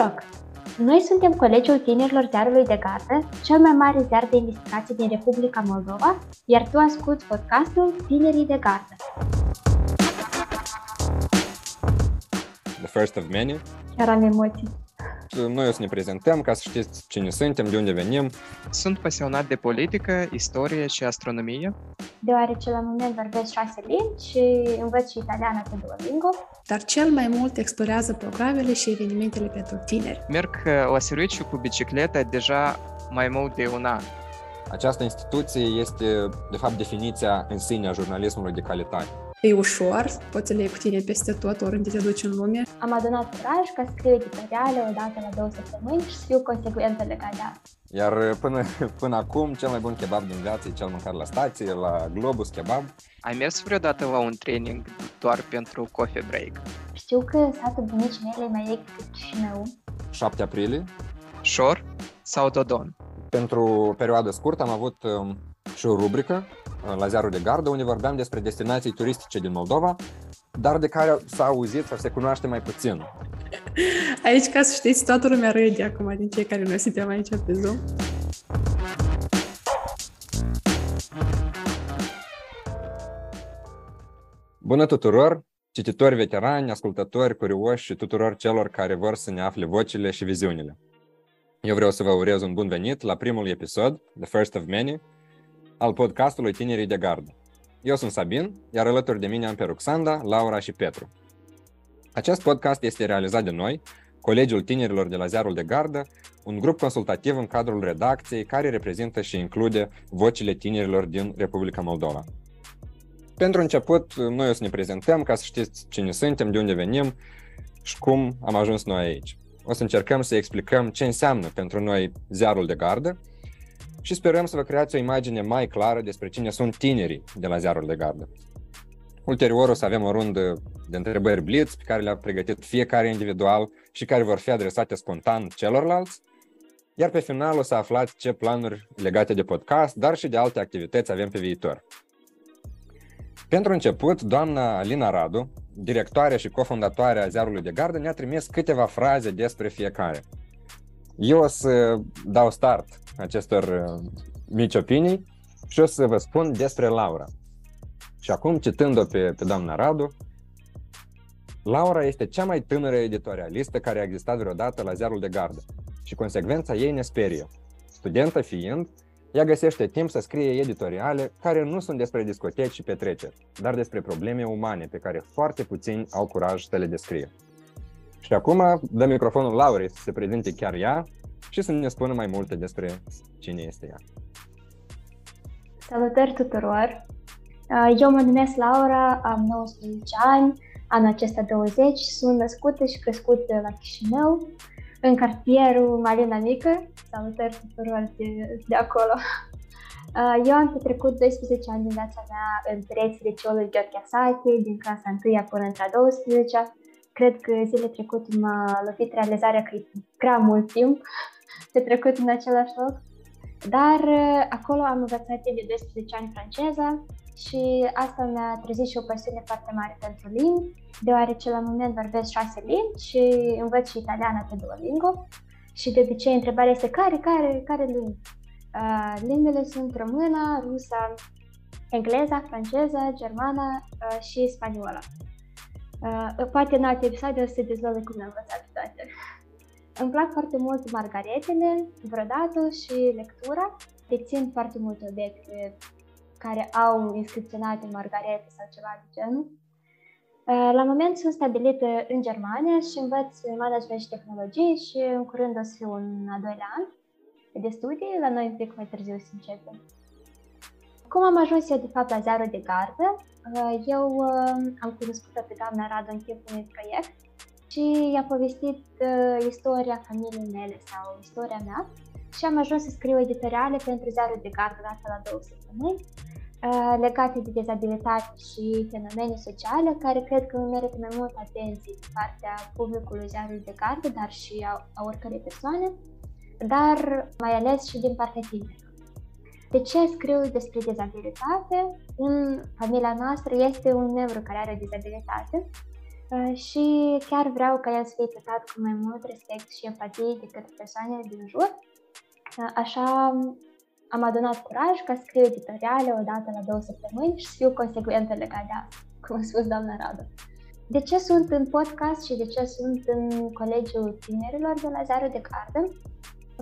rog! Noi suntem Colegiul Tinerilor Ziarului de Gardă, cel mai mare ziar de investigații din Republica Moldova, iar tu asculti podcastul Tinerii de Gardă. The first of many. Chiar am emoții. Noi o să ne prezentăm ca să știți cine suntem, de unde venim. Sunt pasionat de politică, istorie și astronomie. Deoarece la moment vorbesc șase limbi și învăț și italiană pe Duolingo. Dar cel mai mult explorează programele și evenimentele pentru tineri. Merg uh, la serviciu cu bicicletă deja mai mult de un an. Această instituție este, de fapt, definiția în sine a jurnalismului de calitate. E ușor, poți să le iei cu tine peste tot, oriunde te duci în lume. Am adunat curaj ca să scriu editoriale o dată la două săptămâni și să fiu consecventă legat de asta. Iar până, până acum, cel mai bun kebab din viață e cel mâncat la stație, la Globus Kebab. Ai mers vreodată la un training doar pentru coffee break? Știu că satul bunicii mele e mai vechi decât Chișinău. 7 aprilie. Șor sau Dodon? Pentru o perioadă scurtă am avut um, și o rubrică uh, la ziarul de gardă unde vorbeam despre destinații turistice din Moldova, dar de care s-a auzit sau se cunoaște mai puțin. Aici, ca să știți, toată lumea râde acum din cei care noi suntem aici pe Zoom. Bună tuturor! Cititori veterani, ascultători, curioși și tuturor celor care vor să ne afle vocile și viziunile. Eu vreau să vă urez un bun venit la primul episod, The First of Many, al podcastului Tinerii de Gardă. Eu sunt Sabin, iar alături de mine am pe Ruxanda, Laura și Petru. Acest podcast este realizat de noi, Colegiul Tinerilor de la Ziarul de Gardă, un grup consultativ în cadrul redacției care reprezintă și include vocile tinerilor din Republica Moldova. Pentru început, noi o să ne prezentăm ca să știți cine suntem, de unde venim și cum am ajuns noi aici. O să încercăm să explicăm ce înseamnă pentru noi ziarul de gardă și sperăm să vă creați o imagine mai clară despre cine sunt tinerii de la ziarul de gardă. Ulterior o să avem o rundă de întrebări blitz pe care le-a pregătit fiecare individual și care vor fi adresate spontan celorlalți, iar pe final o să aflați ce planuri legate de podcast, dar și de alte activități avem pe viitor. Pentru început, doamna Alina Radu, directoarea și cofondatoarea Ziarului de Gardă, ne-a trimis câteva fraze despre fiecare. Eu o să dau start acestor uh, mici opinii și o să vă spun despre Laura. Și acum, citând-o pe, pe doamna Radu, Laura este cea mai tânără editorialistă care a existat vreodată la ziarul de gardă și consecvența ei ne sperie. Studentă fiind, ea găsește timp să scrie editoriale care nu sunt despre discoteci și petreceri, dar despre probleme umane pe care foarte puțini au curaj să le descrie. Și acum dă microfonul Laurei să se prezinte chiar ea și să ne spună mai multe despre cine este ea. Salutări tuturor! Eu mă numesc Laura, am 19 ani, anul acesta 20, sunt născută și crescută la Chișinău, în cartierul Marina Mică. Salutări tuturor de, de acolo! Eu am petrecut 12 ani din viața mea în pereții liceului Gheorghe Asache, din clasa 1 până într-a 12 Cred că zile trecute m-a lovit realizarea că e prea mult timp petrecut în același loc. Dar uh, acolo am învățat de 12 ani franceza și asta mi-a trezit și o pasiune foarte mare pentru limbi, deoarece la moment vorbesc șase limbi și învăț și italiană pe Duolingo. Și de obicei întrebarea este care, care, care limbi? Uh, limbile sunt româna, rusa, engleza, franceza, germana uh, și spaniola. Uh, poate în alte episoade o să dezvălui cum am învățat toate. Îmi plac foarte mult margaretele, brodatul și lectura. Dețin foarte multe obiecte care au inscripționate margarete sau ceva de genul. Uh, la moment sunt stabilită în Germania și învăț management și tehnologie și în curând o să fiu în a doilea an de studii, la noi un pic mai târziu să începem. Cum am ajuns eu, de fapt, la ziarul de gardă? Uh, eu uh, am cunoscut-o pe doamna Radu în timpul unui proiect și i-a povestit uh, istoria familiei mele sau istoria mea și am ajuns să scriu editoriale pentru ziarul de gardă dată la două săptămâni legate de dizabilitate și fenomene sociale care cred că merită mai mult atenție din partea publicului ziarului de gardă, dar și a, a oricărei persoane, dar mai ales și din partea tinerilor. De ce scriu despre dizabilitate? În familia noastră este un membru care are dizabilitate Uh, și chiar vreau ca el să fie tratat cu mai mult respect și empatie decât persoanele din jur. Uh, așa am adunat curaj ca să scriu editoriale o dată la două săptămâni și să fiu consecventă legat de asta, cum a spus doamna Radu. De ce sunt în podcast și de ce sunt în Colegiul Tinerilor de la Zero de Garden?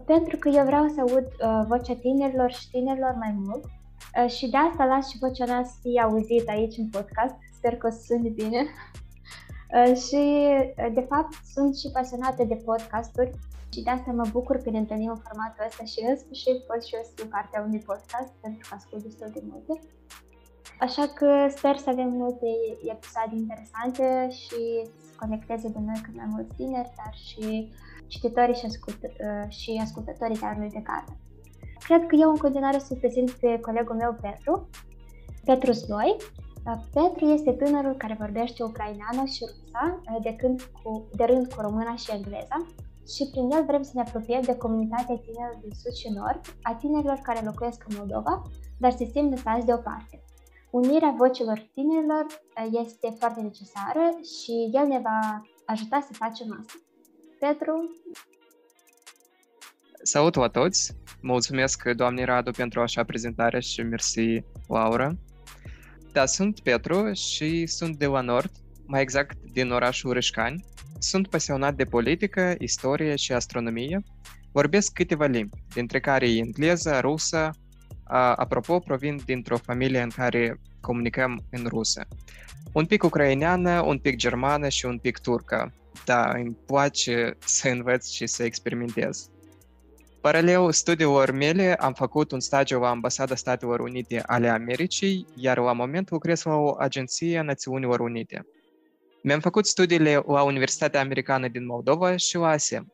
Pentru că eu vreau să aud uh, vocea tinerilor și tinerilor mai mult uh, și de asta las și vocea mea să fie auzită aici în podcast. Sper că o să sune bine. Uh, și, uh, de fapt, sunt și pasionată de podcasturi și de asta mă bucur când ne întâlnim în formatul ăsta și în sfârșit pot și eu să fiu partea unui podcast pentru că ascult destul de multe. Așa că sper să avem multe episoade interesante și să conecteze de noi cât mai mulți tineri, dar și cititorii și, ascult, uh, și ascultătorii Teatrului de carte. Cred că eu în continuare să prezint pe colegul meu Petru, Petru Sloi, Petru este tânărul care vorbește ucraineană și rusa, de, când cu, de rând cu româna și engleza, și prin el vrem să ne apropiem de comunitatea tinerilor din sud și nord, a tinerilor care locuiesc în Moldova, dar se simt lăsați deoparte. Unirea vocilor tinerilor este foarte necesară și el ne va ajuta să facem asta. Petru? Salut la toți! Mulțumesc doamnei Radu pentru așa prezentare și mersi Laura. Da, sunt Petru și sunt de la Nord, mai exact din orașul Râșcani. Sunt pasionat de politică, istorie și astronomie. Vorbesc câteva limbi, dintre care engleză, rusă. A, apropo, provin dintr-o familie în care comunicăm în rusă. Un pic ucraineană, un pic germană și un pic turcă. Da, îmi place să învăț și să experimentez. Paralel studiilor mele, am făcut un stagiu la Ambasada Statelor Unite ale Americii, iar la moment lucrez la o agenție a Națiunilor Unite. Mi-am făcut studiile la Universitatea Americană din Moldova și la ASEM.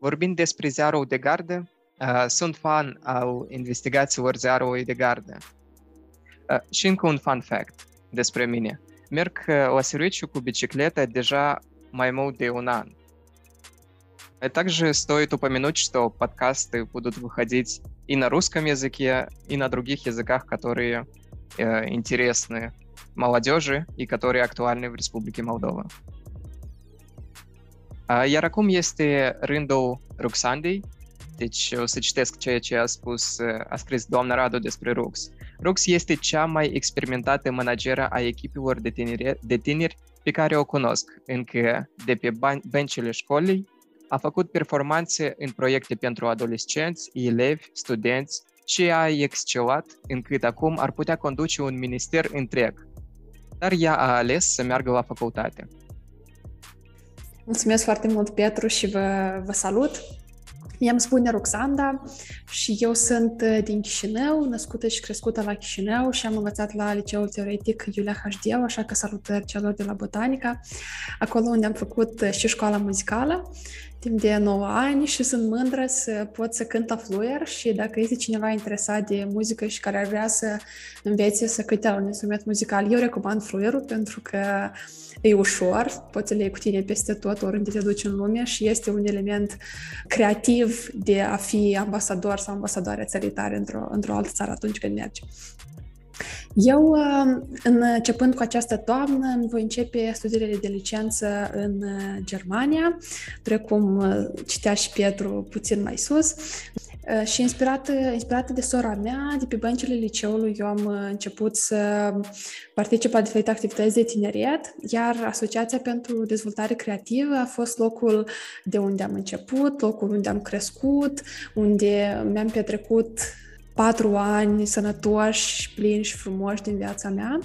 Vorbind despre ziarul de gardă, uh, sunt fan al investigațiilor ziarului de gardă. Uh, și încă un fun fact despre mine. Merg uh, la serviciu cu bicicleta deja un an. Также стоит упомянуть, что подкасты будут выходить и на русском языке, и на других языках, которые э, интересны молодежи и которые актуальны в Республике Молдова. Iar este rândul Ruxandei, deci o să citesc ceea ce a spus, a scris doamna Radu despre Rux. Rux este cea mai experimentată manageră a echipelor de tineri, de tineri pe care o cunosc, încă de pe bencile școlii a făcut performanțe în proiecte pentru adolescenți, elevi, studenți și a excelat încât acum ar putea conduce un minister întreg. Dar ea a ales să meargă la facultate. Mulțumesc foarte mult, Petru, și vă, vă salut! I-am spune Roxanda și eu sunt uh, din Chișinău, născută și crescută la Chișinău și am învățat la liceul teoretic Iulia Hașdieu, așa că salutări celor de la Botanica, acolo unde am făcut uh, și școala muzicală timp de 9 ani și sunt mândră să pot să cânt la fluier și dacă este cineva interesat de muzică și care ar vrea să învețe să cânte la un instrument muzical, eu recomand fluierul pentru că e ușor, poți să le iei cu tine peste tot oriunde te duci în lume și este un element creativ de a fi ambasador sau ambasadoare țării tare într-o, într-o altă țară atunci când mergi. Eu, um, începând cu această toamnă, voi începe studiile de licență în uh, Germania, precum uh, citea și Petru puțin mai sus. Uh, și inspirată, inspirată de sora mea, de pe băncile liceului, eu am început să particip la diferite activități de tineret, iar Asociația pentru Dezvoltare Creativă a fost locul de unde am început, locul unde am crescut, unde mi-am petrecut patru ani sănătoși, plini și frumoși din viața mea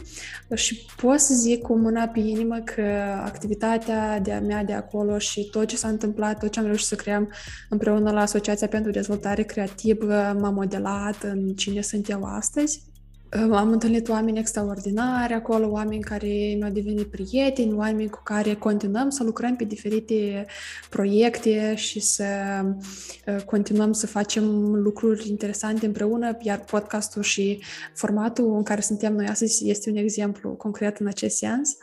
și pot să zic cu mâna pe inimă că activitatea de a mea de acolo și tot ce s-a întâmplat, tot ce am reușit să creăm împreună la Asociația pentru Dezvoltare Creativă m-a modelat în cine sunt eu astăzi. Am întâlnit oameni extraordinari acolo, oameni care mi-au devenit prieteni, oameni cu care continuăm să lucrăm pe diferite proiecte și să uh, continuăm să facem lucruri interesante împreună, iar podcastul și formatul în care suntem noi astăzi este un exemplu concret în acest sens.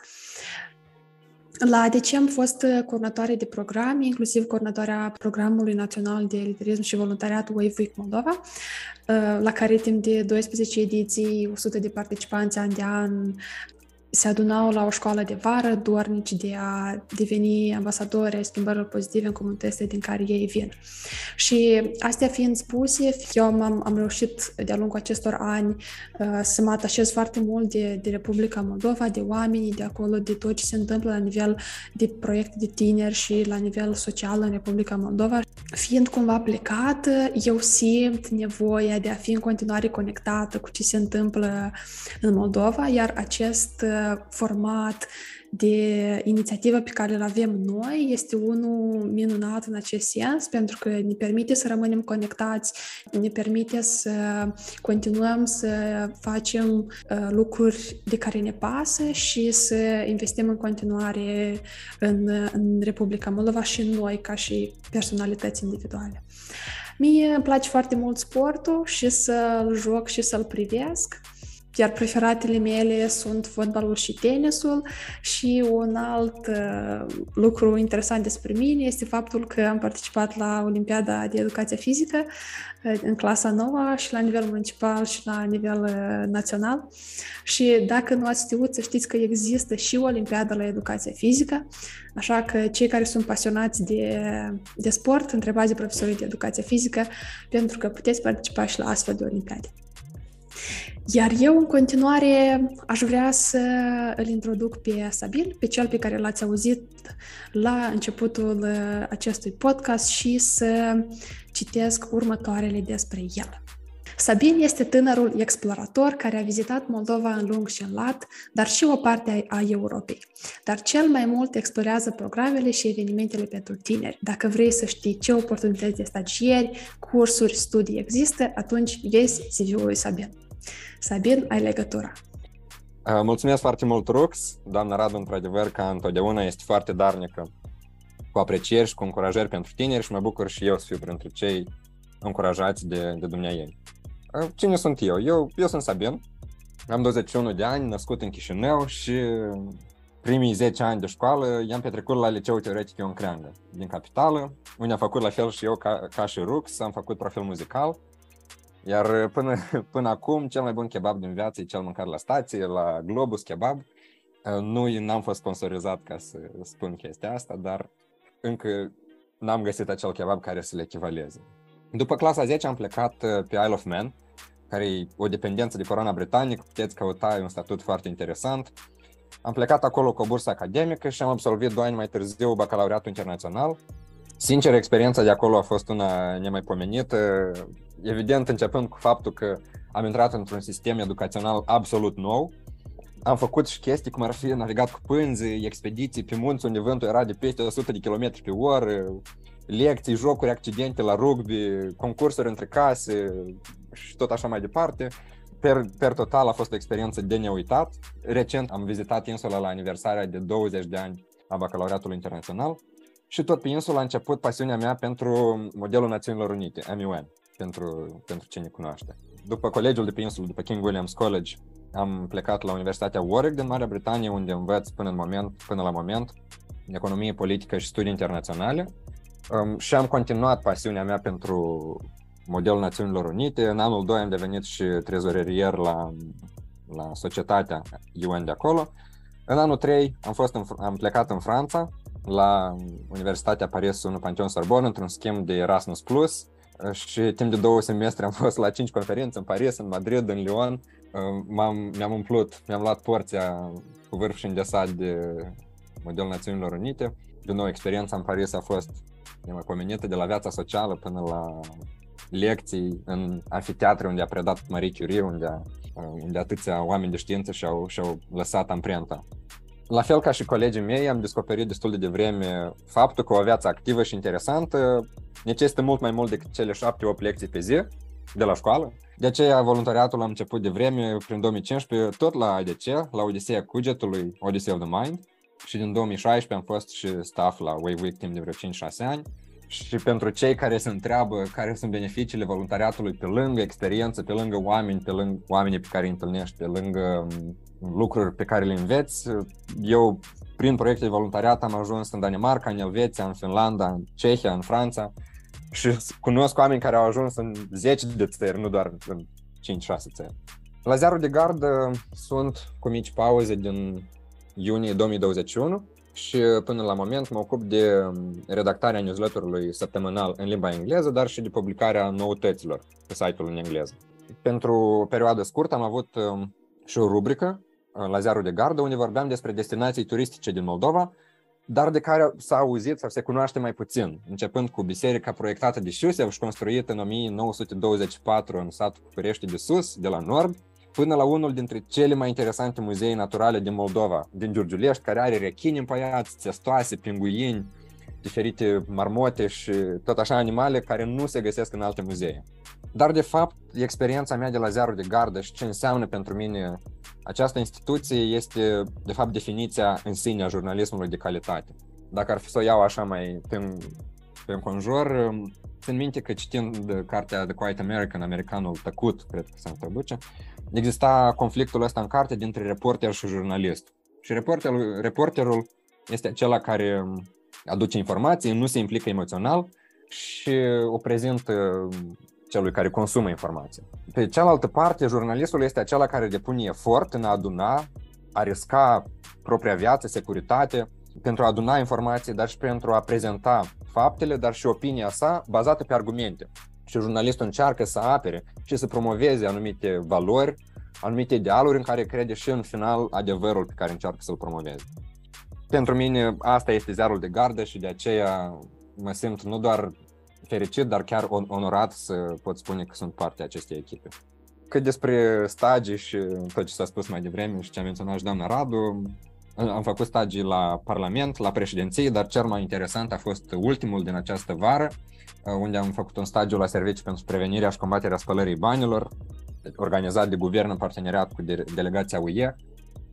La ADC am fost uh, coordonatoare de program, inclusiv coordonatoarea programului național de liderism și voluntariat Wave Week Moldova, uh, la care timp de 12 ediții, 100 de participanți an de an, se adunau la o școală de vară, doarnici de a deveni ambasadori ai schimbărilor pozitive în comunitățile din care ei vin. Și astea fiind spuse, eu am, am reușit de-a lungul acestor ani uh, să mă atașez foarte mult de, de Republica Moldova, de oamenii de acolo, de tot ce se întâmplă la nivel de proiecte de tineri și la nivel social în Republica Moldova. Fiind cumva plecată, eu simt nevoia de a fi în continuare conectată cu ce se întâmplă în Moldova, iar acest uh, format de inițiativă pe care îl avem noi este unul minunat în acest sens, pentru că ne permite să rămânem conectați, ne permite să continuăm să facem uh, lucruri de care ne pasă și să investim în continuare în, în Republica Moldova și în noi ca și personalități individuale. Mie îmi place foarte mult sportul și să-l joc și să-l privesc iar preferatele mele sunt fotbalul și tenisul. Și un alt uh, lucru interesant despre mine este faptul că am participat la Olimpiada de Educație Fizică uh, în clasa nouă și la nivel municipal și la nivel uh, național. Și dacă nu ați știut să știți că există și o Olimpiadă la Educație Fizică, așa că cei care sunt pasionați de, de sport, întrebați de profesorii de educație fizică pentru că puteți participa și la astfel de Olimpiade. Iar eu, în continuare, aș vrea să îl introduc pe Sabin, pe cel pe care l-ați auzit la începutul uh, acestui podcast și să citesc următoarele despre el. Sabin este tânărul explorator care a vizitat Moldova în lung și în lat, dar și o parte a Europei. Dar cel mai mult explorează programele și evenimentele pentru tineri. Dacă vrei să știi ce oportunități de stagieri, cursuri, studii există, atunci vezi CV-ul lui Sabin. Sabin, ai legătura. Mulțumesc foarte mult, Rux. Doamna Radu, într-adevăr, ca întotdeauna, este foarte darnică cu aprecieri și cu încurajări pentru tineri și mă bucur și eu să fiu printre cei încurajați de, de ei. Cine sunt eu? eu? Eu sunt Sabin, am 21 de ani, născut în Chișinău și primii 10 ani de școală i-am petrecut la liceu teoretic Ion Creangă, din capitală, unde am făcut la fel și eu ca, ca și Rux, am făcut profil muzical iar uh, până, până acum, cel mai bun kebab din viață e cel mâncat la stație, la Globus Kebab. Uh, nu n-am fost sponsorizat ca să spun chestia asta, dar încă n-am găsit acel kebab care să le echivaleze. După clasa 10 am plecat uh, pe Isle of Man, care e o dependență de corona britanică, puteți căuta, e un statut foarte interesant. Am plecat acolo cu o bursă academică și am absolvit doi ani mai târziu bacalaureatul internațional. Sincer, experiența de acolo a fost una nemaipomenită evident începând cu faptul că am intrat într-un sistem educațional absolut nou, am făcut și chestii cum ar fi navigat cu pânzi, expediții pe munți unde vântul era de peste 100 de km pe oră, lecții, jocuri, accidente la rugby, concursuri între case și tot așa mai departe. Per, per total a fost o experiență de neuitat. Recent am vizitat insula la aniversarea de 20 de ani a bacalaureatului internațional și tot pe insula a început pasiunea mea pentru modelul Națiunilor Unite, MUN pentru, pentru cine cunoaște. După colegiul de pe insulă, după King William's College, am plecat la Universitatea Warwick din Marea Britanie, unde învăț până, în moment, până la moment economie politică și studii internaționale um, și am continuat pasiunea mea pentru modelul Națiunilor Unite. În anul 2 am devenit și trezorerier la, la societatea UN de acolo. În anul 3 am, fost în, am plecat în Franța, la Universitatea Paris 1 Pantheon Sorbonne, într-un schimb de Erasmus+, Plus, și timp de două semestre am fost la cinci conferințe în Paris, în Madrid, în Lyon. M-am, mi-am umplut, mi-am luat porția cu vârf și îndesat de modelul Națiunilor Unite. De nou, experiența în Paris a fost nemăpomenită de la viața socială până la lecții în anfiteatre unde a predat Marie Curie, unde, a, unde atâția oameni de știință și-au, și-au lăsat amprenta. La fel ca și colegii mei, am descoperit destul de devreme faptul că o viață activă și interesantă necesită mult mai mult decât cele 7-8 lecții pe zi de la școală. De aceea voluntariatul am început de vreme, prin 2015, tot la ADC, la Odiseea Cugetului, Odyssey of the Mind. Și din 2016 am fost și staff la Wave Week timp de vreo 5-6 ani. Și pentru cei care se întreabă care sunt beneficiile voluntariatului pe lângă experiență, pe lângă oameni, pe lângă oamenii pe care îi întâlnești, pe lângă lucruri pe care le înveți. Eu, prin proiecte de voluntariat, am ajuns în Danemarca, în Elveția, în Finlanda, în Cehia, în Franța și cunosc oameni care au ajuns în 10 de țări, nu doar în 5-6 țări. La Ziarul de Gardă sunt cu mici pauze din iunie 2021 și până la moment mă ocup de redactarea newsletterului săptămânal în limba engleză, dar și de publicarea noutăților pe site-ul în engleză. Pentru o perioadă scurtă am avut um, și o rubrică uh, la Ziarul de Gardă unde vorbeam despre destinații turistice din Moldova, dar de care s-a auzit sau se cunoaște mai puțin, începând cu biserica proiectată de Șusev și construită în 1924 în satul Cuperești de Sus, de la nord, până la unul dintre cele mai interesante muzee naturale din Moldova, din Giurgiulești, care are rechini împăiați, testoase, pinguini, diferite marmote și tot așa animale care nu se găsesc în alte muzee. Dar, de fapt, experiența mea de la Ziarul de Gardă și ce înseamnă pentru mine această instituție este, de fapt, definiția în sine a jurnalismului de calitate. Dacă ar fi să o iau așa mai pe, pe înconjur, țin minte că citind cartea The Quiet American, americanul tăcut, cred că se traduce, exista conflictul ăsta în carte dintre reporter și jurnalist. Și reporterul, reporterul este acela care aduce informații, nu se implică emoțional și o prezintă celui care consumă informații. Pe cealaltă parte, jurnalistul este acela care depune efort în a aduna, a risca propria viață, securitate, pentru a aduna informații, dar și pentru a prezenta faptele, dar și opinia sa bazată pe argumente. Și jurnalistul încearcă să apere și să promoveze anumite valori, anumite idealuri în care crede și în final adevărul pe care încearcă să-l promoveze. Pentru mine asta este ziarul de gardă și de aceea mă simt nu doar fericit, dar chiar onorat să pot spune că sunt parte a acestei echipe. Cât despre stagii și tot ce s-a spus mai devreme și ce a menționat și doamna Radu, am făcut stagii la Parlament, la președinție, dar cel mai interesant a fost ultimul din această vară, unde am făcut un stagiu la Serviciu pentru Prevenirea și Combaterea Spălării Banilor, organizat de guvern în parteneriat cu delegația UE.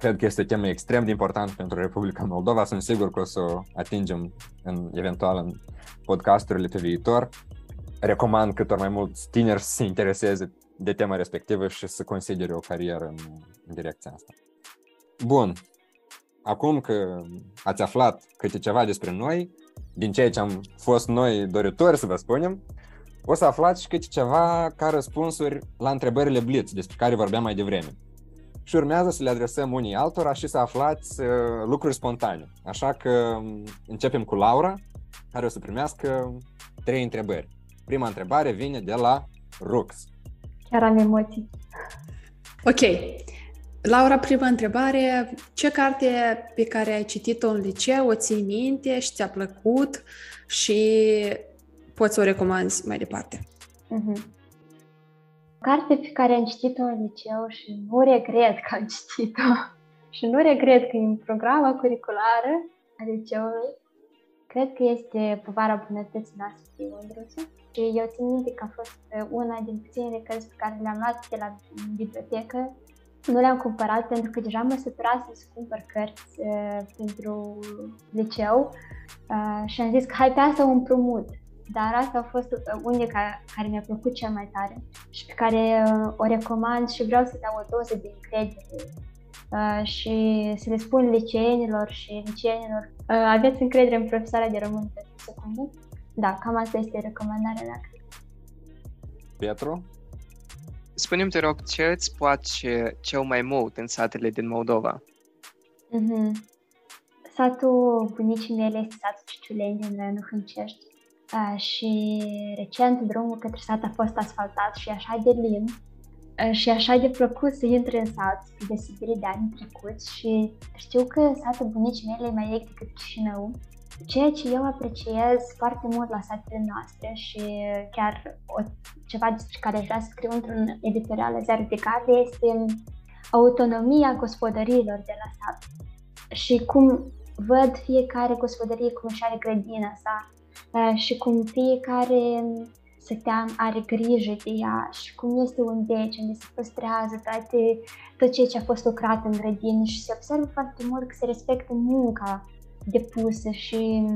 Cred că este o temă extrem de importantă pentru Republica Moldova. Sunt sigur că o să o atingem în, eventual în podcasturile pe viitor. Recomand cât ori mai mulți tineri să se intereseze de tema respectivă și să considere o carieră în, în direcția asta. Bun. Acum că ați aflat câte ceva despre noi, din ceea ce am fost noi doritori să vă spunem, o să aflați și câte ceva ca răspunsuri la întrebările Blitz, despre care vorbeam mai devreme. Și urmează să le adresăm unii altora și să aflați uh, lucruri spontane. Așa că um, începem cu Laura, care o să primească trei întrebări. Prima întrebare vine de la Rux. Chiar am emoții. Ok. Laura, prima întrebare. Ce carte pe care ai citit-o în liceu o ții minte și ți-a plăcut și poți să o recomanzi mai departe? Uh-huh. Carte pe care am citit-o în liceu și nu regret că am citit-o și nu regret că e în programa curriculară a liceului, cred că este Povara bunătății noastre de Mândruță. Și eu țin minte că a fost una din puținele cărți pe care le-am luat de la bibliotecă. Nu le-am cumpărat pentru că deja mă săturasem să cumpăr cărți uh, pentru liceu uh, și am zis că hai pe asta o împrumut. Dar asta a fost unica care mi-a plăcut cel mai tare și pe care uh, o recomand și vreau să dau o doză de încredere uh, și să le spun liceenilor și liceenilor uh, aveți încredere în profesoara de român pe secundă? Da, cam asta este recomandarea mea. Pietru? Spune-mi, te rog, ce îți place cel mai mult în satele din Moldova? Mm-hmm. Satul bunicii mele este satul Ciciuleni din Nuhâncești și recent drumul către sat a fost asfaltat și așa de lin și așa de plăcut să intri în sat, spre deosebire de ani trecuți și știu că satul bunicii mele e mai vechi decât Chișinău, ceea ce eu apreciez foarte mult la satele noastre și chiar o, ceva despre care vreau să scriu într-un editorial la Ziarul de Garde este autonomia gospodăriilor de la sat și cum văd fiecare gospodărie cum își are grădina sa, și cum fiecare sătean are grijă de ea și cum este un deci unde se păstrează toate, tot ceea ce a fost lucrat în grădină și se observă foarte mult că se respectă munca depusă și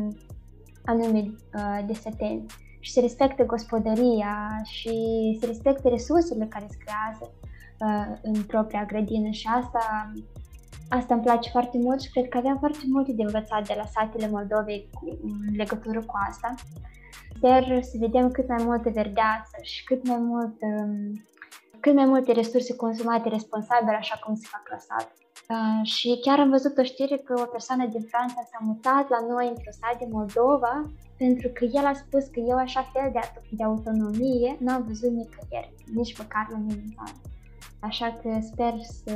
anume de săteni. Și se respectă gospodăria și se respectă resursele care se creează în propria grădină și asta Asta îmi place foarte mult și cred că aveam foarte multe de învățat de la satele Moldovei cu, în legătură cu asta. Sper să vedem cât mai multă verdeață și cât mai mult um, cât mai multe resurse consumate responsabil, așa cum se va clasat. Uh, și chiar am văzut o știre că o persoană din Franța s-a mutat la noi într-o stat din Moldova pentru că el a spus că eu așa fel de, de autonomie n-am văzut nicăieri, nici măcar la mine în țară. Așa că sper să...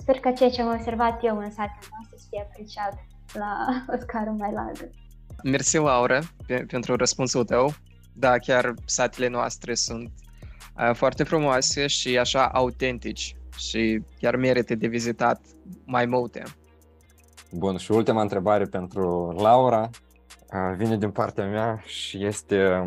Sper că ceea ce am observat eu în satul nostru să fie apreciat la o scară mai largă. Mersi, Laura, pe, pentru răspunsul tău. Da, chiar satele noastre sunt uh, foarte frumoase și așa autentici și chiar merită de vizitat mai multe. Bun, și ultima întrebare pentru Laura vine din partea mea și este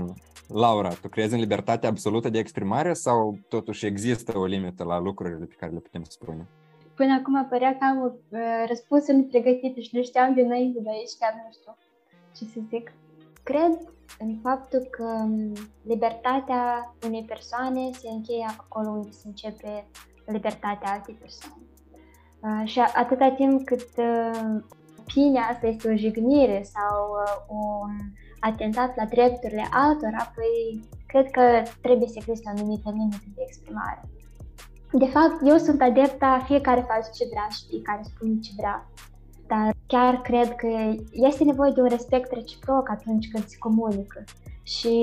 Laura, tu crezi în libertatea absolută de exprimare sau totuși există o limită la lucrurile pe care le putem spune? Până acum părea că am uh, răspunsuri pregătite și nu știam dinainte de aici, chiar nu știu ce să zic. Cred în faptul că um, libertatea unei persoane se încheie acolo unde se începe libertatea altei persoane. Uh, și atâta timp cât uh, opinia asta este o jignire sau uh, un atentat la drepturile altora, păi cred că trebuie să existe o anumită limită de exprimare. De fapt, eu sunt adepta, fiecare face ce vrea și fiecare spune ce vrea. Dar chiar cred că este nevoie de un respect reciproc atunci când se comunică. Și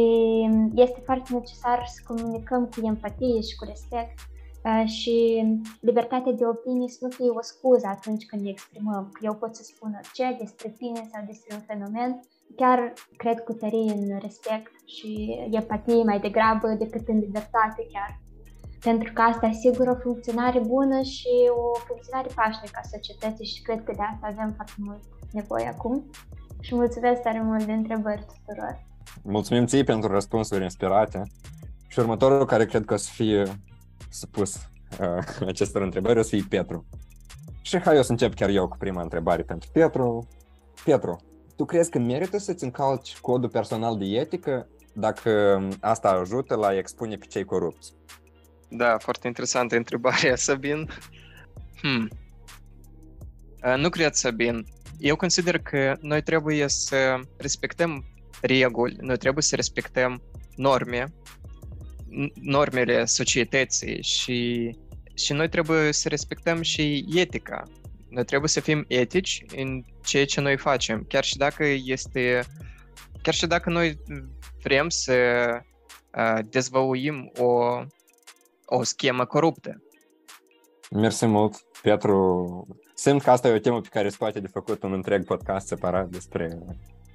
este foarte necesar să comunicăm cu empatie și cu respect Uh, și libertatea de opinie să nu fie o scuză atunci când ne exprimăm, că eu pot să spun orice despre tine sau despre un fenomen, chiar cred cu tărie în respect și empatie mai degrabă decât în libertate chiar. Pentru că asta asigură o funcționare bună și o funcționare pașnică a societății și cred că de asta avem foarte mult nevoie acum. Și mulțumesc tare mult de întrebări tuturor. Mulțumim ție pentru răspunsuri inspirate. Și următorul care cred că o să fie supus uh, acestor întrebări o să fie Petru. Și hai eu să încep chiar eu cu prima întrebare pentru Petru. Petru, tu crezi că merită să-ți încalci codul personal de etică dacă asta ajută la a expune pe cei corupți? Da, foarte interesantă întrebarea, Sabin. Hmm. Uh, nu cred, Sabin. Eu consider că noi trebuie să respectăm reguli, noi trebuie să respectăm norme normele societății și, și noi trebuie să respectăm și etica. Noi trebuie să fim etici în ceea ce noi facem, chiar și dacă este chiar și dacă noi vrem să uh, dezvăluim o, o schemă coruptă. Mersi mult, Petru. Simt că asta e o temă pe care se poate de făcut un întreg podcast separat despre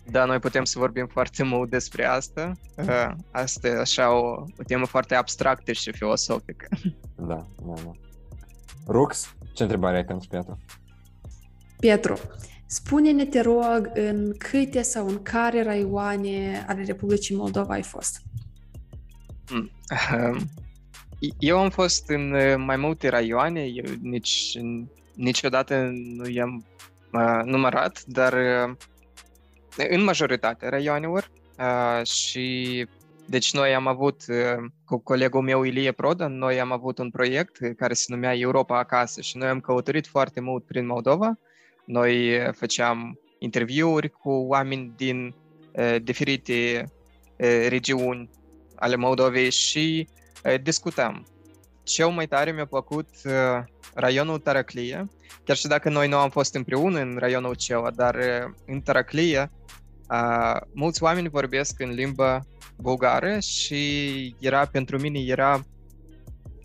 da, noi putem să vorbim foarte mult despre asta. Uh, asta e așa o, o temă foarte abstractă și filosofică. Da, da, da. Rux, ce întrebare ai pentru Pietru? Pietru, spune-ne, te rog, în câte sau în care raioane ale Republicii Moldova ai fost? Hmm. Eu am fost în uh, mai multe raioane, eu nici, niciodată nu i-am uh, numărat, dar uh, în majoritatea raioanelor uh, și deci noi am avut uh, cu colegul meu Ilie Prodan, noi am avut un proiect care se numea Europa acasă și noi am călătorit foarte mult prin Moldova. Noi făceam interviuri cu oameni din uh, diferite uh, regiuni ale Moldovei și uh, discutam. Cel mai tare mi-a plăcut uh, raionul Taraclia, chiar și dacă noi nu am fost împreună în raionul acela, dar uh, în Taraclia Uh, mulți oameni vorbesc în limba bulgară și era pentru mine era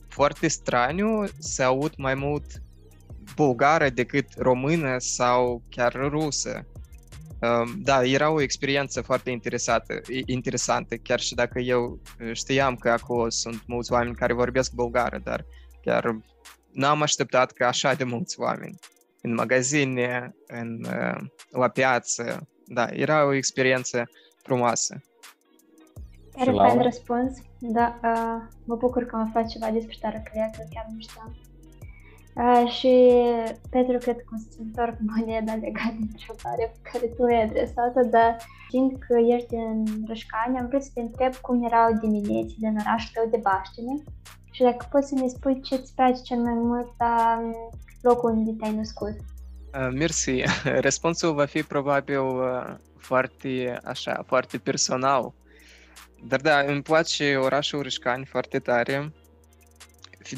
foarte straniu să aud mai mult bulgară decât română sau chiar rusă. Uh, da, era o experiență foarte interesată, interesantă, chiar și dacă eu știam că acolo sunt mulți oameni care vorbesc bulgară, dar chiar n-am așteptat că așa de mulți oameni în magazine, în, uh, la piață, da, era o experiență frumoasă. Chiar fain răspuns. Da, uh, mă bucur că mă faci ceva despre Tarăclea, că chiar nu știam. Uh, și Petru, cred că o să întorc moneda legată de întrebare pe care tu mi-ai adresat-o, dar știind că ești în Rășcani, am vrut să te întreb cum erau diminețile în orașul tău de Baștine și dacă poți să ne spui ce îți place cel mai mult la locul unde te-ai născut. Uh, mersi. Răspunsul va fi probabil uh, foarte, așa, foarte personal. Dar da, îmi place orașul Râșcani foarte tare.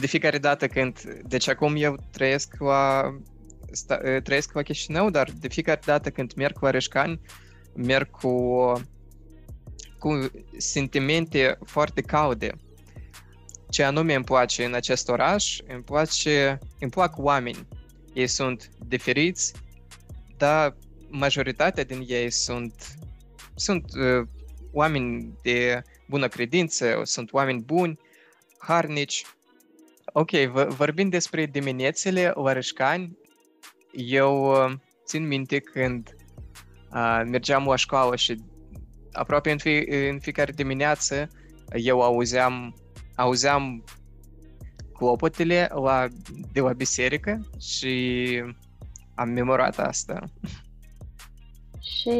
De fiecare dată când... Deci acum eu trăiesc la, sta, trăiesc la Chișinău, dar de fiecare dată când merg la Reșcani, merg cu, cu sentimente foarte calde. Ce anume îmi place în acest oraș, îmi, place, îmi plac oameni. Ei sunt diferiți, dar majoritatea din ei sunt, sunt uh, oameni de bună credință, sunt oameni buni, harnici. Ok, vorbind despre diminețile la Rășcani, eu uh, țin minte când uh, mergeam la școală și aproape în, fie, în fiecare dimineață eu auzeam, auzeam clopotele la, de la biserică și am memorat asta. Și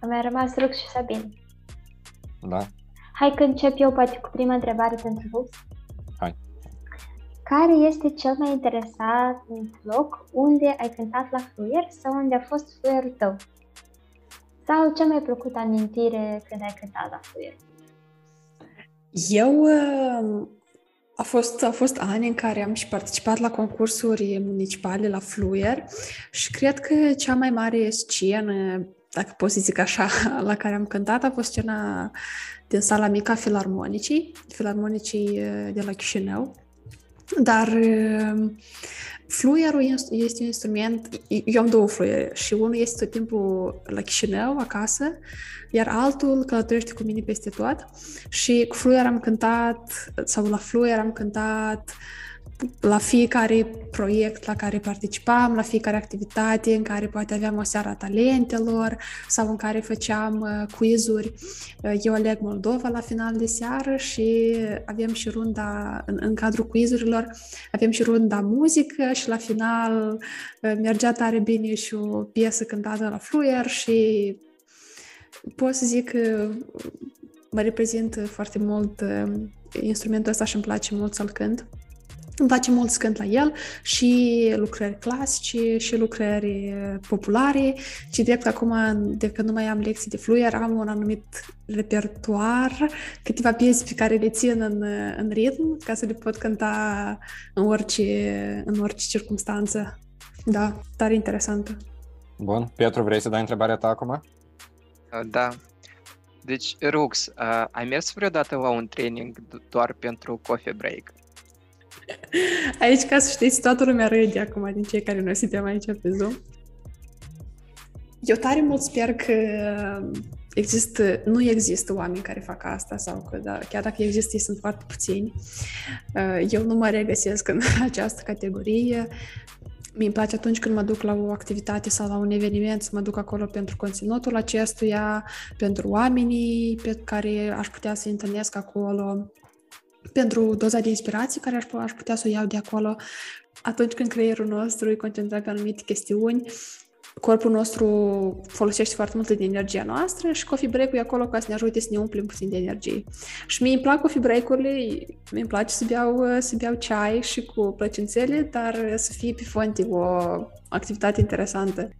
a mai rămas Rux și Sabin. Da. Hai că încep eu poate cu prima întrebare pentru Rux. Hai. Care este cel mai interesant loc unde ai cântat la fluier sau unde a fost fluierul tău? Sau cea mai plăcută amintire când ai cântat la fluier? Eu uh, a fost, a fost ani în care am și participat la concursuri municipale la Fluier și cred că cea mai mare scenă, dacă pot să zic așa, la care am cântat a fost scena din sala mică a Filarmonicii, Filarmonicii uh, de la Chișinău. Dar uh, fluierul este un instrument, eu am două fluiere. Și unul este tot timpul la Chișinău, acasă, iar altul călătorește cu mine peste tot. Și cu fluier am cântat, sau la fluier am cântat la fiecare proiect la care participam, la fiecare activitate în care poate aveam o seară a talentelor sau în care făceam uh, quizuri. Uh, eu aleg Moldova la final de seară și avem și runda, în, în cadrul quizurilor, avem și runda muzică și la final uh, mergea tare bine și o piesă cântată la fluier și pot să zic că mă reprezint foarte mult instrumentul ăsta și îmi place mult să-l cânt. Îmi place mult să cânt la el și lucrări clasice și lucrări populare, ci drept acum, de când nu mai am lecții de fluier, am un anumit repertoar, câteva piese pe care le țin în, în ritm, ca să le pot cânta în orice, în orice circunstanță. Da, tare interesantă. Bun. Pietru, vrei să dai întrebarea ta acum? Da. Deci, Rux, uh, ai mers vreodată la un training doar pentru coffee break? Aici, ca să știți, toată lumea râde acum din cei care noi suntem aici pe Zoom. Eu tare mult sper că există, nu există oameni care fac asta sau că da, chiar dacă există, ei sunt foarte puțini. Eu nu mă regăsesc în această categorie. Mi-mi place atunci când mă duc la o activitate sau la un eveniment să mă duc acolo pentru conținutul acestuia, pentru oamenii pe care aș putea să întâlnesc acolo, pentru doza de inspirație care aș, aș putea să o iau de acolo atunci când creierul nostru e concentrat pe anumite chestiuni, corpul nostru folosește foarte mult din energia noastră și coffee break-ul e acolo ca să ne ajute să ne umplem puțin de energie. Și mie îmi plac coffee break-urile, mi îmi place să beau, să beau ceai și cu plăcințele, dar să fie pe fonte o activitate interesantă.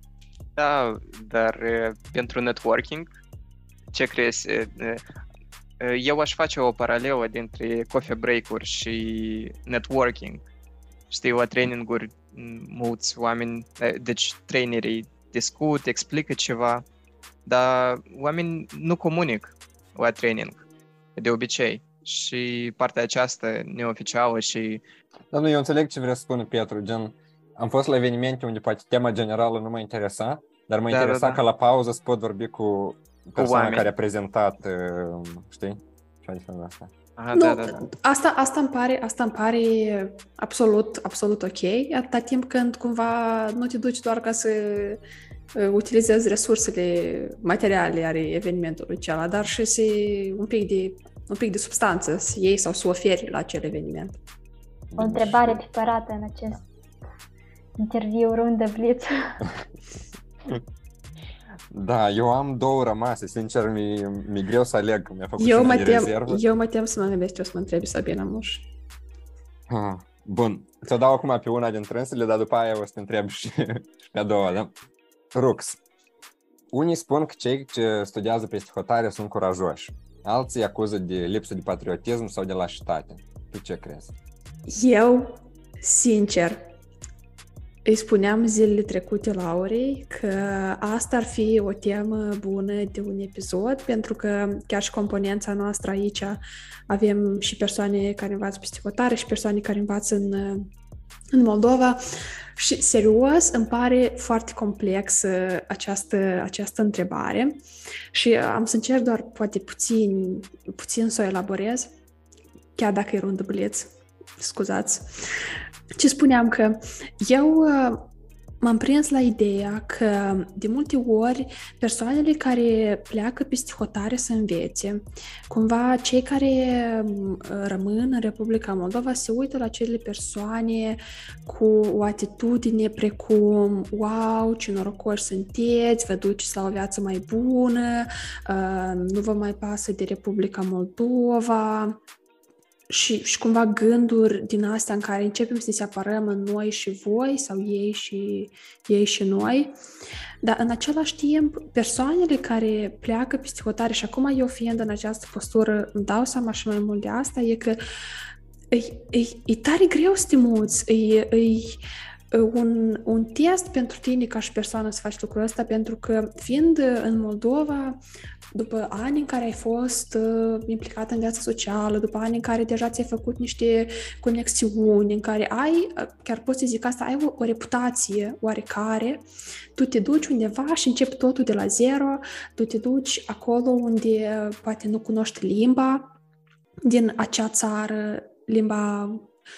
Da, dar pentru networking, ce crezi? Eu aș face o paralelă dintre coffee break-uri și networking. Știi, la training-uri mulți oameni, deci trainerii discut, explică ceva, dar oamenii nu comunic la training, de obicei. Și partea aceasta neoficială și... Dar nu, eu înțeleg ce vrea să spună Pietru, gen, am fost la evenimente unde poate tema generală nu mă interesa, dar mă da, interesa da, da. ca la pauză să pot vorbi cu persoana care a prezentat, uh, știi? Și adică asta. Aha, nu, da, da, da. Asta, asta, îmi pare, asta îmi pare absolut, absolut ok, atâta timp când cumva nu te duci doar ca să uh, utilizezi resursele materiale ale evenimentului acela, dar și să un pic de, un pic de substanță să iei sau să oferi la acel eveniment. O întrebare pipărată în acest interviu rundă blitz. Da, eu am două rămase, sincer, mi, mi greu să aleg, mi-a făcut eu mă, tem, eu mă tem să mă gândesc ce o să mă întrebi Sabina Muș. Ah, bun, ți-o dau acum pe una dintre însele, dar după aia o să te întreb și, și pe a doua, da? Rux. Unii spun că cei ce studiază peste hotare sunt curajoși. Alții acuză de lipsă de patriotism sau de lașitate. Tu ce crezi? Eu, sincer, îi spuneam zilele trecute Laurei că asta ar fi o temă bună de un episod, pentru că chiar și componența noastră aici avem și persoane care învață psihotare și persoane care învață în, în Moldova și serios îmi pare foarte complex această, această întrebare și am să încerc doar poate puțin, puțin să o elaborez, chiar dacă e un dubleț, scuzați. Ce spuneam că eu uh, m-am prins la ideea că de multe ori persoanele care pleacă peste hotare să învețe, cumva cei care uh, rămân în Republica Moldova se uită la cele persoane cu o atitudine precum wow, ce norocoși sunteți, vă duceți la o viață mai bună, uh, nu vă mai pasă de Republica Moldova, și, și cumva gânduri din astea în care începem să ne separăm în noi și voi sau ei și ei și noi. Dar în același timp, persoanele care pleacă peste hotare și acum eu fiind în această postură îmi dau seama și mai mult de asta, e că e, e, e tare greu să te muți, e, e, un, un test pentru tine ca și persoană să faci lucrul ăsta, pentru că fiind în Moldova, după ani în care ai fost uh, implicat în viața socială, după ani în care deja ți-ai făcut niște conexiuni, în care ai, chiar poți să zic asta, ai o, o reputație oarecare, tu te duci undeva și începi totul de la zero, tu te duci acolo unde poate nu cunoști limba din acea țară, limba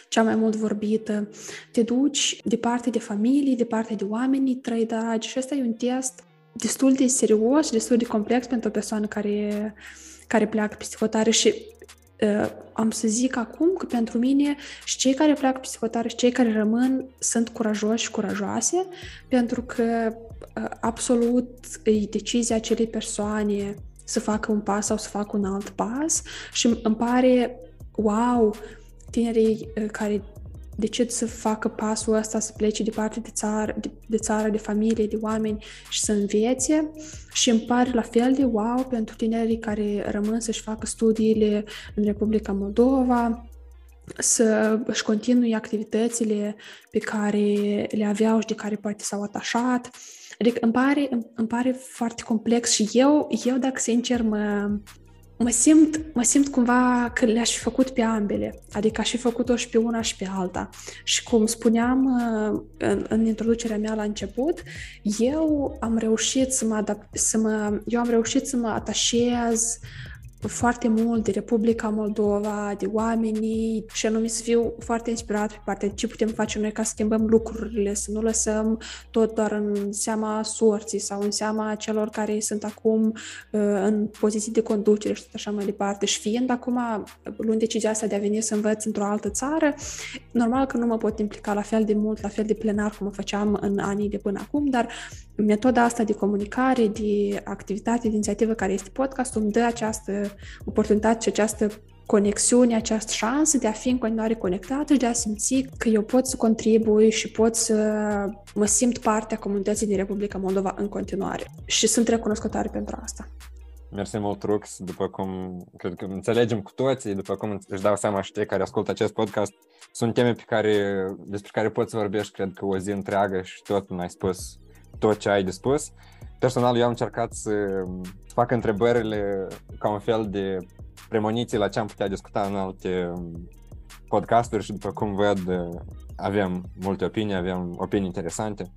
cea mai mult vorbită, te duci departe de familie, departe de oamenii trei dragi și ăsta e un test destul de serios și destul de complex pentru o persoană care, care pleacă psihotare și uh, am să zic acum că pentru mine și cei care pleacă psihotare și cei care rămân sunt curajoși și curajoase pentru că uh, absolut e decizia acelei persoane să facă un pas sau să facă un alt pas și îmi pare wow, tinerii uh, care decid să facă pasul ăsta, să plece departe de țară, de, de țară, de familie, de oameni și să învețe și îmi pare la fel de wow pentru tinerii care rămân să-și facă studiile în Republica Moldova, să își continue activitățile pe care le aveau și de care poate s-au atașat. Adică îmi pare, îmi pare foarte complex și eu, eu dacă sincer mă, mă simt, mă simt cumva că le-aș fi făcut pe ambele, adică aș fi făcut-o și pe una și pe alta. Și cum spuneam uh, în, în introducerea mea la început, eu am reușit să mă, adapt, să mă eu am reușit să mă atașez foarte mult de Republica Moldova, de oamenii și anume să fiu foarte inspirat pe partea de ce putem face noi ca să schimbăm lucrurile, să nu lăsăm tot doar în seama sorții sau în seama celor care sunt acum uh, în poziții de conducere și tot așa mai departe. Și fiind acum luând decizia asta de a veni să învăț într-o altă țară, normal că nu mă pot implica la fel de mult, la fel de plenar cum o făceam în anii de până acum, dar metoda asta de comunicare, de activitate, de inițiativă care este podcastul îmi dă această oportunitate și această conexiune, această șansă de a fi în continuare conectată și de a simți că eu pot să contribui și pot să mă simt parte a comunității din Republica Moldova în continuare. Și sunt recunoscătoare pentru asta. Mersi mult, Rux. După cum cred că înțelegem cu toții, după cum își dau seama și cei care ascultă acest podcast, sunt teme pe care, despre care poți să vorbești, cred că o zi întreagă și tot nu ai spus tot ce ai de spus. Personal, eu am încercat să fac întrebările ca un fel de premoniții la ce am putea discuta în alte podcasturi și după cum văd avem multe opinii, avem opinii interesante.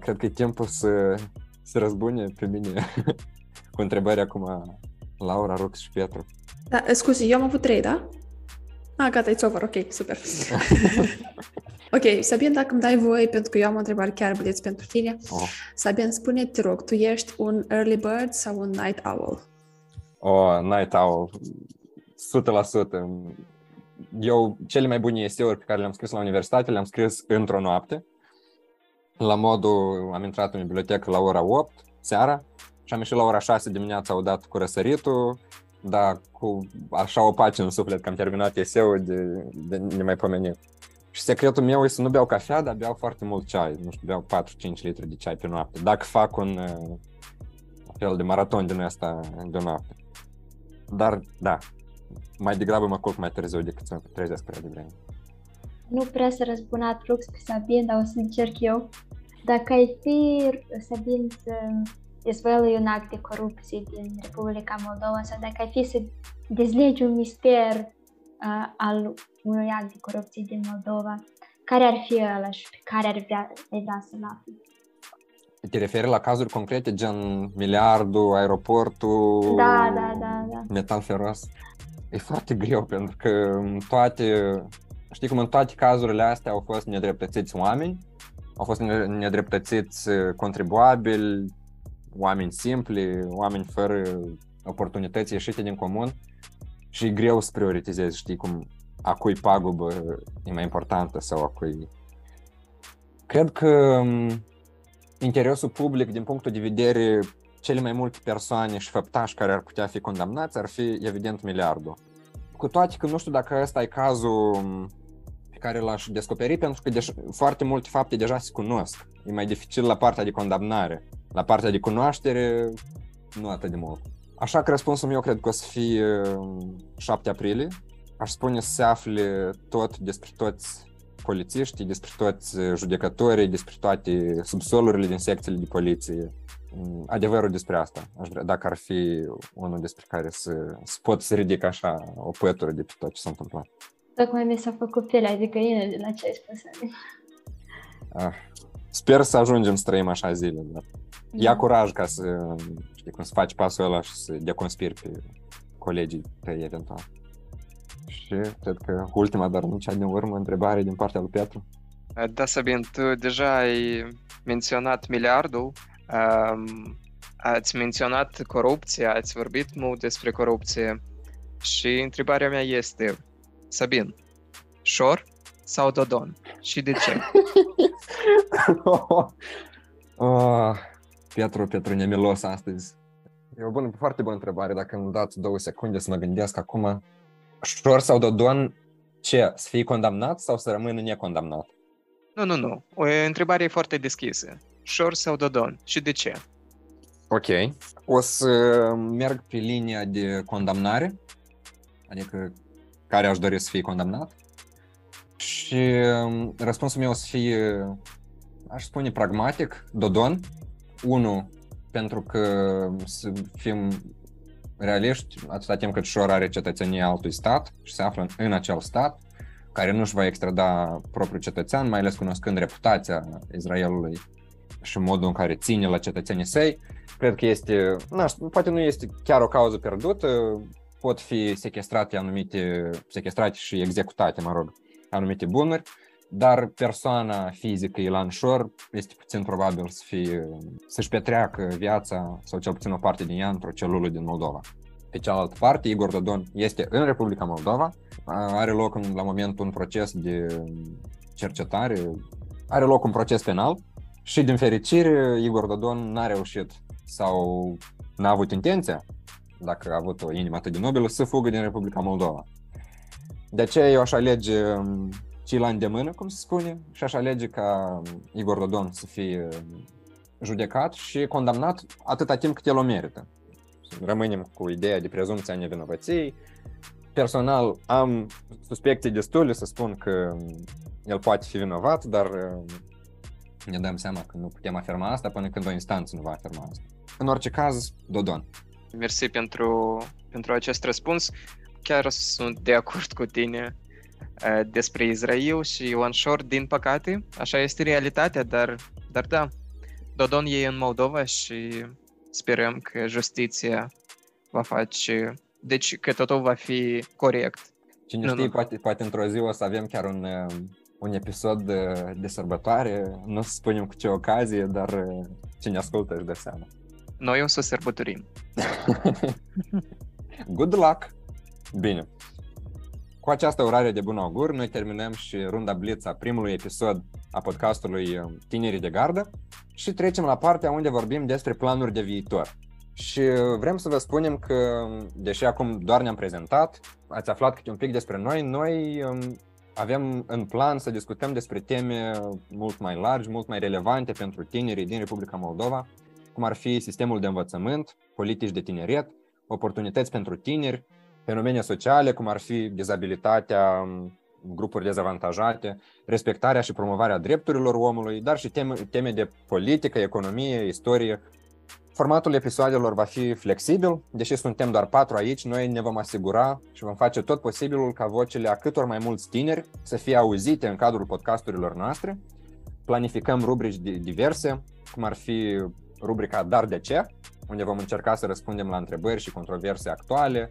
Cred că e timpul să se răzbune pe mine cu întrebări acum Laura, Rux și Pietru. Da, scuzi, eu am avut trei, da? Ah, gata, e over, ok, super. ok, Sabin, dacă îmi dai voie, pentru că eu am o întrebare chiar băieț pentru tine. Oh. Sabin, spune te rog, tu ești un early bird sau un night owl? Oh, night owl. 100%. Eu, cele mai bune eseuri pe care le-am scris la universitate, le-am scris într-o noapte. La modul, am intrat în bibliotecă la ora 8 seara și am ieșit la ora 6 dimineața odată cu răsăritul, da, cu așa o pace în suflet că am terminat eseul de, de nemaipomenit. Și secretul meu e să nu beau cafea, dar beau foarte mult ceai. Nu știu, beau 4-5 litri de ceai pe noapte. Dacă fac un uh, fel de maraton din ăsta de noapte. Dar, da, mai degrabă mă culc mai târziu decât să mă trezesc prea devreme. Nu prea să răspund atrux pe Sabin, dar o să încerc eu. Dacă ai fi, Sabin, să dezvălui un act de corupție din Republica Moldova sau dacă ai fi să dezlegi un mister uh, al unui act de corupție din Moldova, care ar fi ăla și pe care ar vrea, ai vrea să-l afli? Te referi la cazuri concrete, gen miliardul, aeroportul, Da, da, da, da. metal feros? E foarte greu, pentru că în toate, știi cum în toate cazurile astea au fost nedreptățiți oameni, au fost ne- nedreptățiți contribuabili, oameni simpli, oameni fără oportunități ieșite din comun și e greu să prioritizezi, știi cum, a cui pagubă e mai importantă sau a cui... Cred că m, interesul public din punctul de vedere cele mai multe persoane și făptași care ar putea fi condamnați ar fi evident miliardul. Cu toate că nu știu dacă ăsta e cazul m, pe care l-aș descoperi, pentru că deja, foarte multe fapte deja se cunosc. E mai dificil la partea de condamnare. La partea de cunoaștere, nu atât de mult. Așa că răspunsul meu cred că o să fie um, 7 aprilie. Aș spune să se afle tot despre toți polițiștii, despre toți uh, judecătorii, despre toate subsolurile din secțiile de poliție. Mm, Adevărul despre asta, aș vrea, dacă ar fi unul despre care să, să pot să ridic așa o pătură de pe tot ce s-a întâmplat. Tocmai mi s-a făcut pielea de găină de la ce ai spus. Adi. Ah, sper să ajungem să trăim așa zile, dar ia curaj ca să, știi, cum să faci pasul ăla și să deconspiri pe colegii tăi eventual. Și cred că ultima, dar nu cea din urmă, întrebare din partea lui Petru. Da, Sabin, tu deja ai menționat miliardul, um, ați menționat corupția, ați vorbit mult despre corupție și întrebarea mea este, Sabin, Șor sau Dodon? Și de ce? oh, Petru, Petru nemilos astăzi. E o bună, foarte bună întrebare. Dacă îmi dați două secunde să mă gândesc acum. Șor sau Dodon, ce? Să fie condamnat sau să rămână necondamnat? Nu, nu, nu. O întrebare foarte deschisă. Șor sau Dodon? Și de ce? Ok. O să merg pe linia de condamnare, adică care aș dori să fie condamnat. Și um, răspunsul meu o să fie, aș spune, pragmatic, Dodon. Unu, pentru că să fim realiști, atâta timp cât Șor are cetățenia altui stat și se află în acel stat, care nu își va extrada propriul cetățean, mai ales cunoscând reputația Israelului și modul în care ține la cetățenii săi, cred că este, na, poate nu este chiar o cauză pierdută, pot fi sequestrate anumite, sequestrate și executate, mă rog, anumite bunuri, dar persoana fizică Ilan Șor este puțin probabil să fie, să-și petreacă viața sau cel puțin o parte din ea într-o celulă din Moldova. Pe cealaltă parte, Igor Dodon este în Republica Moldova, are loc în, la momentul un proces de cercetare, are loc un proces penal și din fericire Igor Dodon n-a reușit sau n-a avut intenția, dacă a avut o inimă atât de nobilă, să fugă din Republica Moldova. De aceea eu aș alege ci la îndemână, cum se spune, și aș alege ca Igor Dodon să fie judecat și condamnat atâta timp cât el o merită. Rămânem cu ideea de prezumția nevinovăției. Personal am suspecții destule să spun că el poate fi vinovat, dar ne dăm seama că nu putem afirma asta până când o instanță nu va afirma asta. În orice caz, Dodon. Mersi pentru, pentru acest răspuns. Chiar sunt de acord cu tine uh, despre Israel și Ilan Shor, din păcate, așa este realitatea, dar, dar da, Dodon e în Moldova și sperăm că justiția va face, deci că totul va fi corect. Cine Nu, știe, nu. poate, poate într-o zi o să avem chiar un, uh, un episod de, de sărbătoare, nu o să spunem cu ce ocazie, dar uh, cine ascultă își dă seama. Noi o să sărbătorim. Good luck! Bine. Cu această orare de bun augur, noi terminăm și runda blitz a primului episod a podcastului uh, Tinerii de Gardă și trecem la partea unde vorbim despre planuri de viitor. Și uh, vrem să vă spunem că, deși acum doar ne-am prezentat, ați aflat câte un pic despre noi, noi um, avem în plan să discutăm despre teme mult mai largi, mult mai relevante pentru tinerii din Republica Moldova, cum ar fi sistemul de învățământ, politici de tineret, oportunități pentru tineri fenomene sociale, cum ar fi dizabilitatea, grupuri dezavantajate, respectarea și promovarea drepturilor omului, dar și teme, teme de politică, economie, istorie. Formatul episoadelor va fi flexibil, deși suntem doar patru aici, noi ne vom asigura și vom face tot posibilul ca vocile a câtor mai mulți tineri să fie auzite în cadrul podcasturilor noastre. Planificăm rubrici diverse, cum ar fi rubrica Dar de ce?, unde vom încerca să răspundem la întrebări și controverse actuale,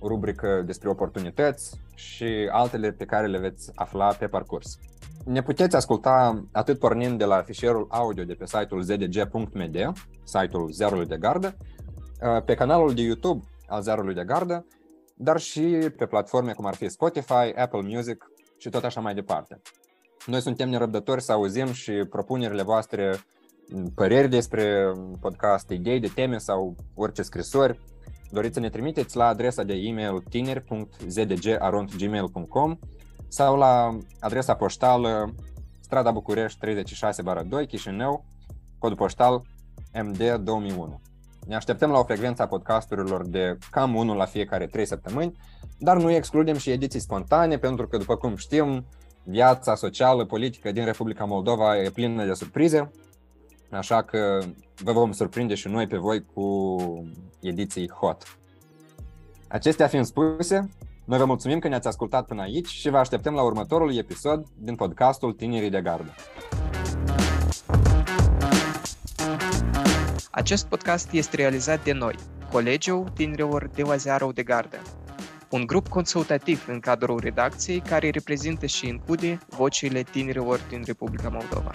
o rubrică despre oportunități și altele pe care le veți afla pe parcurs. Ne puteți asculta atât pornind de la fișierul audio de pe site-ul zdg.md, site-ul Zerului de Gardă, uh, pe canalul de YouTube al Zerului de Gardă, dar și pe platforme cum ar fi Spotify, Apple Music și tot așa mai departe. Noi suntem nerăbdători să auzim și propunerile voastre, păreri despre podcast, idei de teme sau orice scrisori doriți să ne trimiteți la adresa de e-mail tineri.zdg.gmail.com sau la adresa poștală Strada București 36 2 Chișinău, cod poștal MD 2001. Ne așteptăm la o frecvență a podcasturilor de cam unul la fiecare 3 săptămâni, dar nu excludem și ediții spontane, pentru că, după cum știm, viața socială, politică din Republica Moldova e plină de surprize Așa că vă vom surprinde și noi pe voi cu ediții hot. Acestea fiind spuse, noi vă mulțumim că ne-ați ascultat până aici și vă așteptăm la următorul episod din podcastul Tinerii de Gardă. Acest podcast este realizat de noi, Colegiul Tinerilor de Laziarul de Gardă, un grup consultativ în cadrul redacției care reprezintă și include vocile tinerilor din Republica Moldova.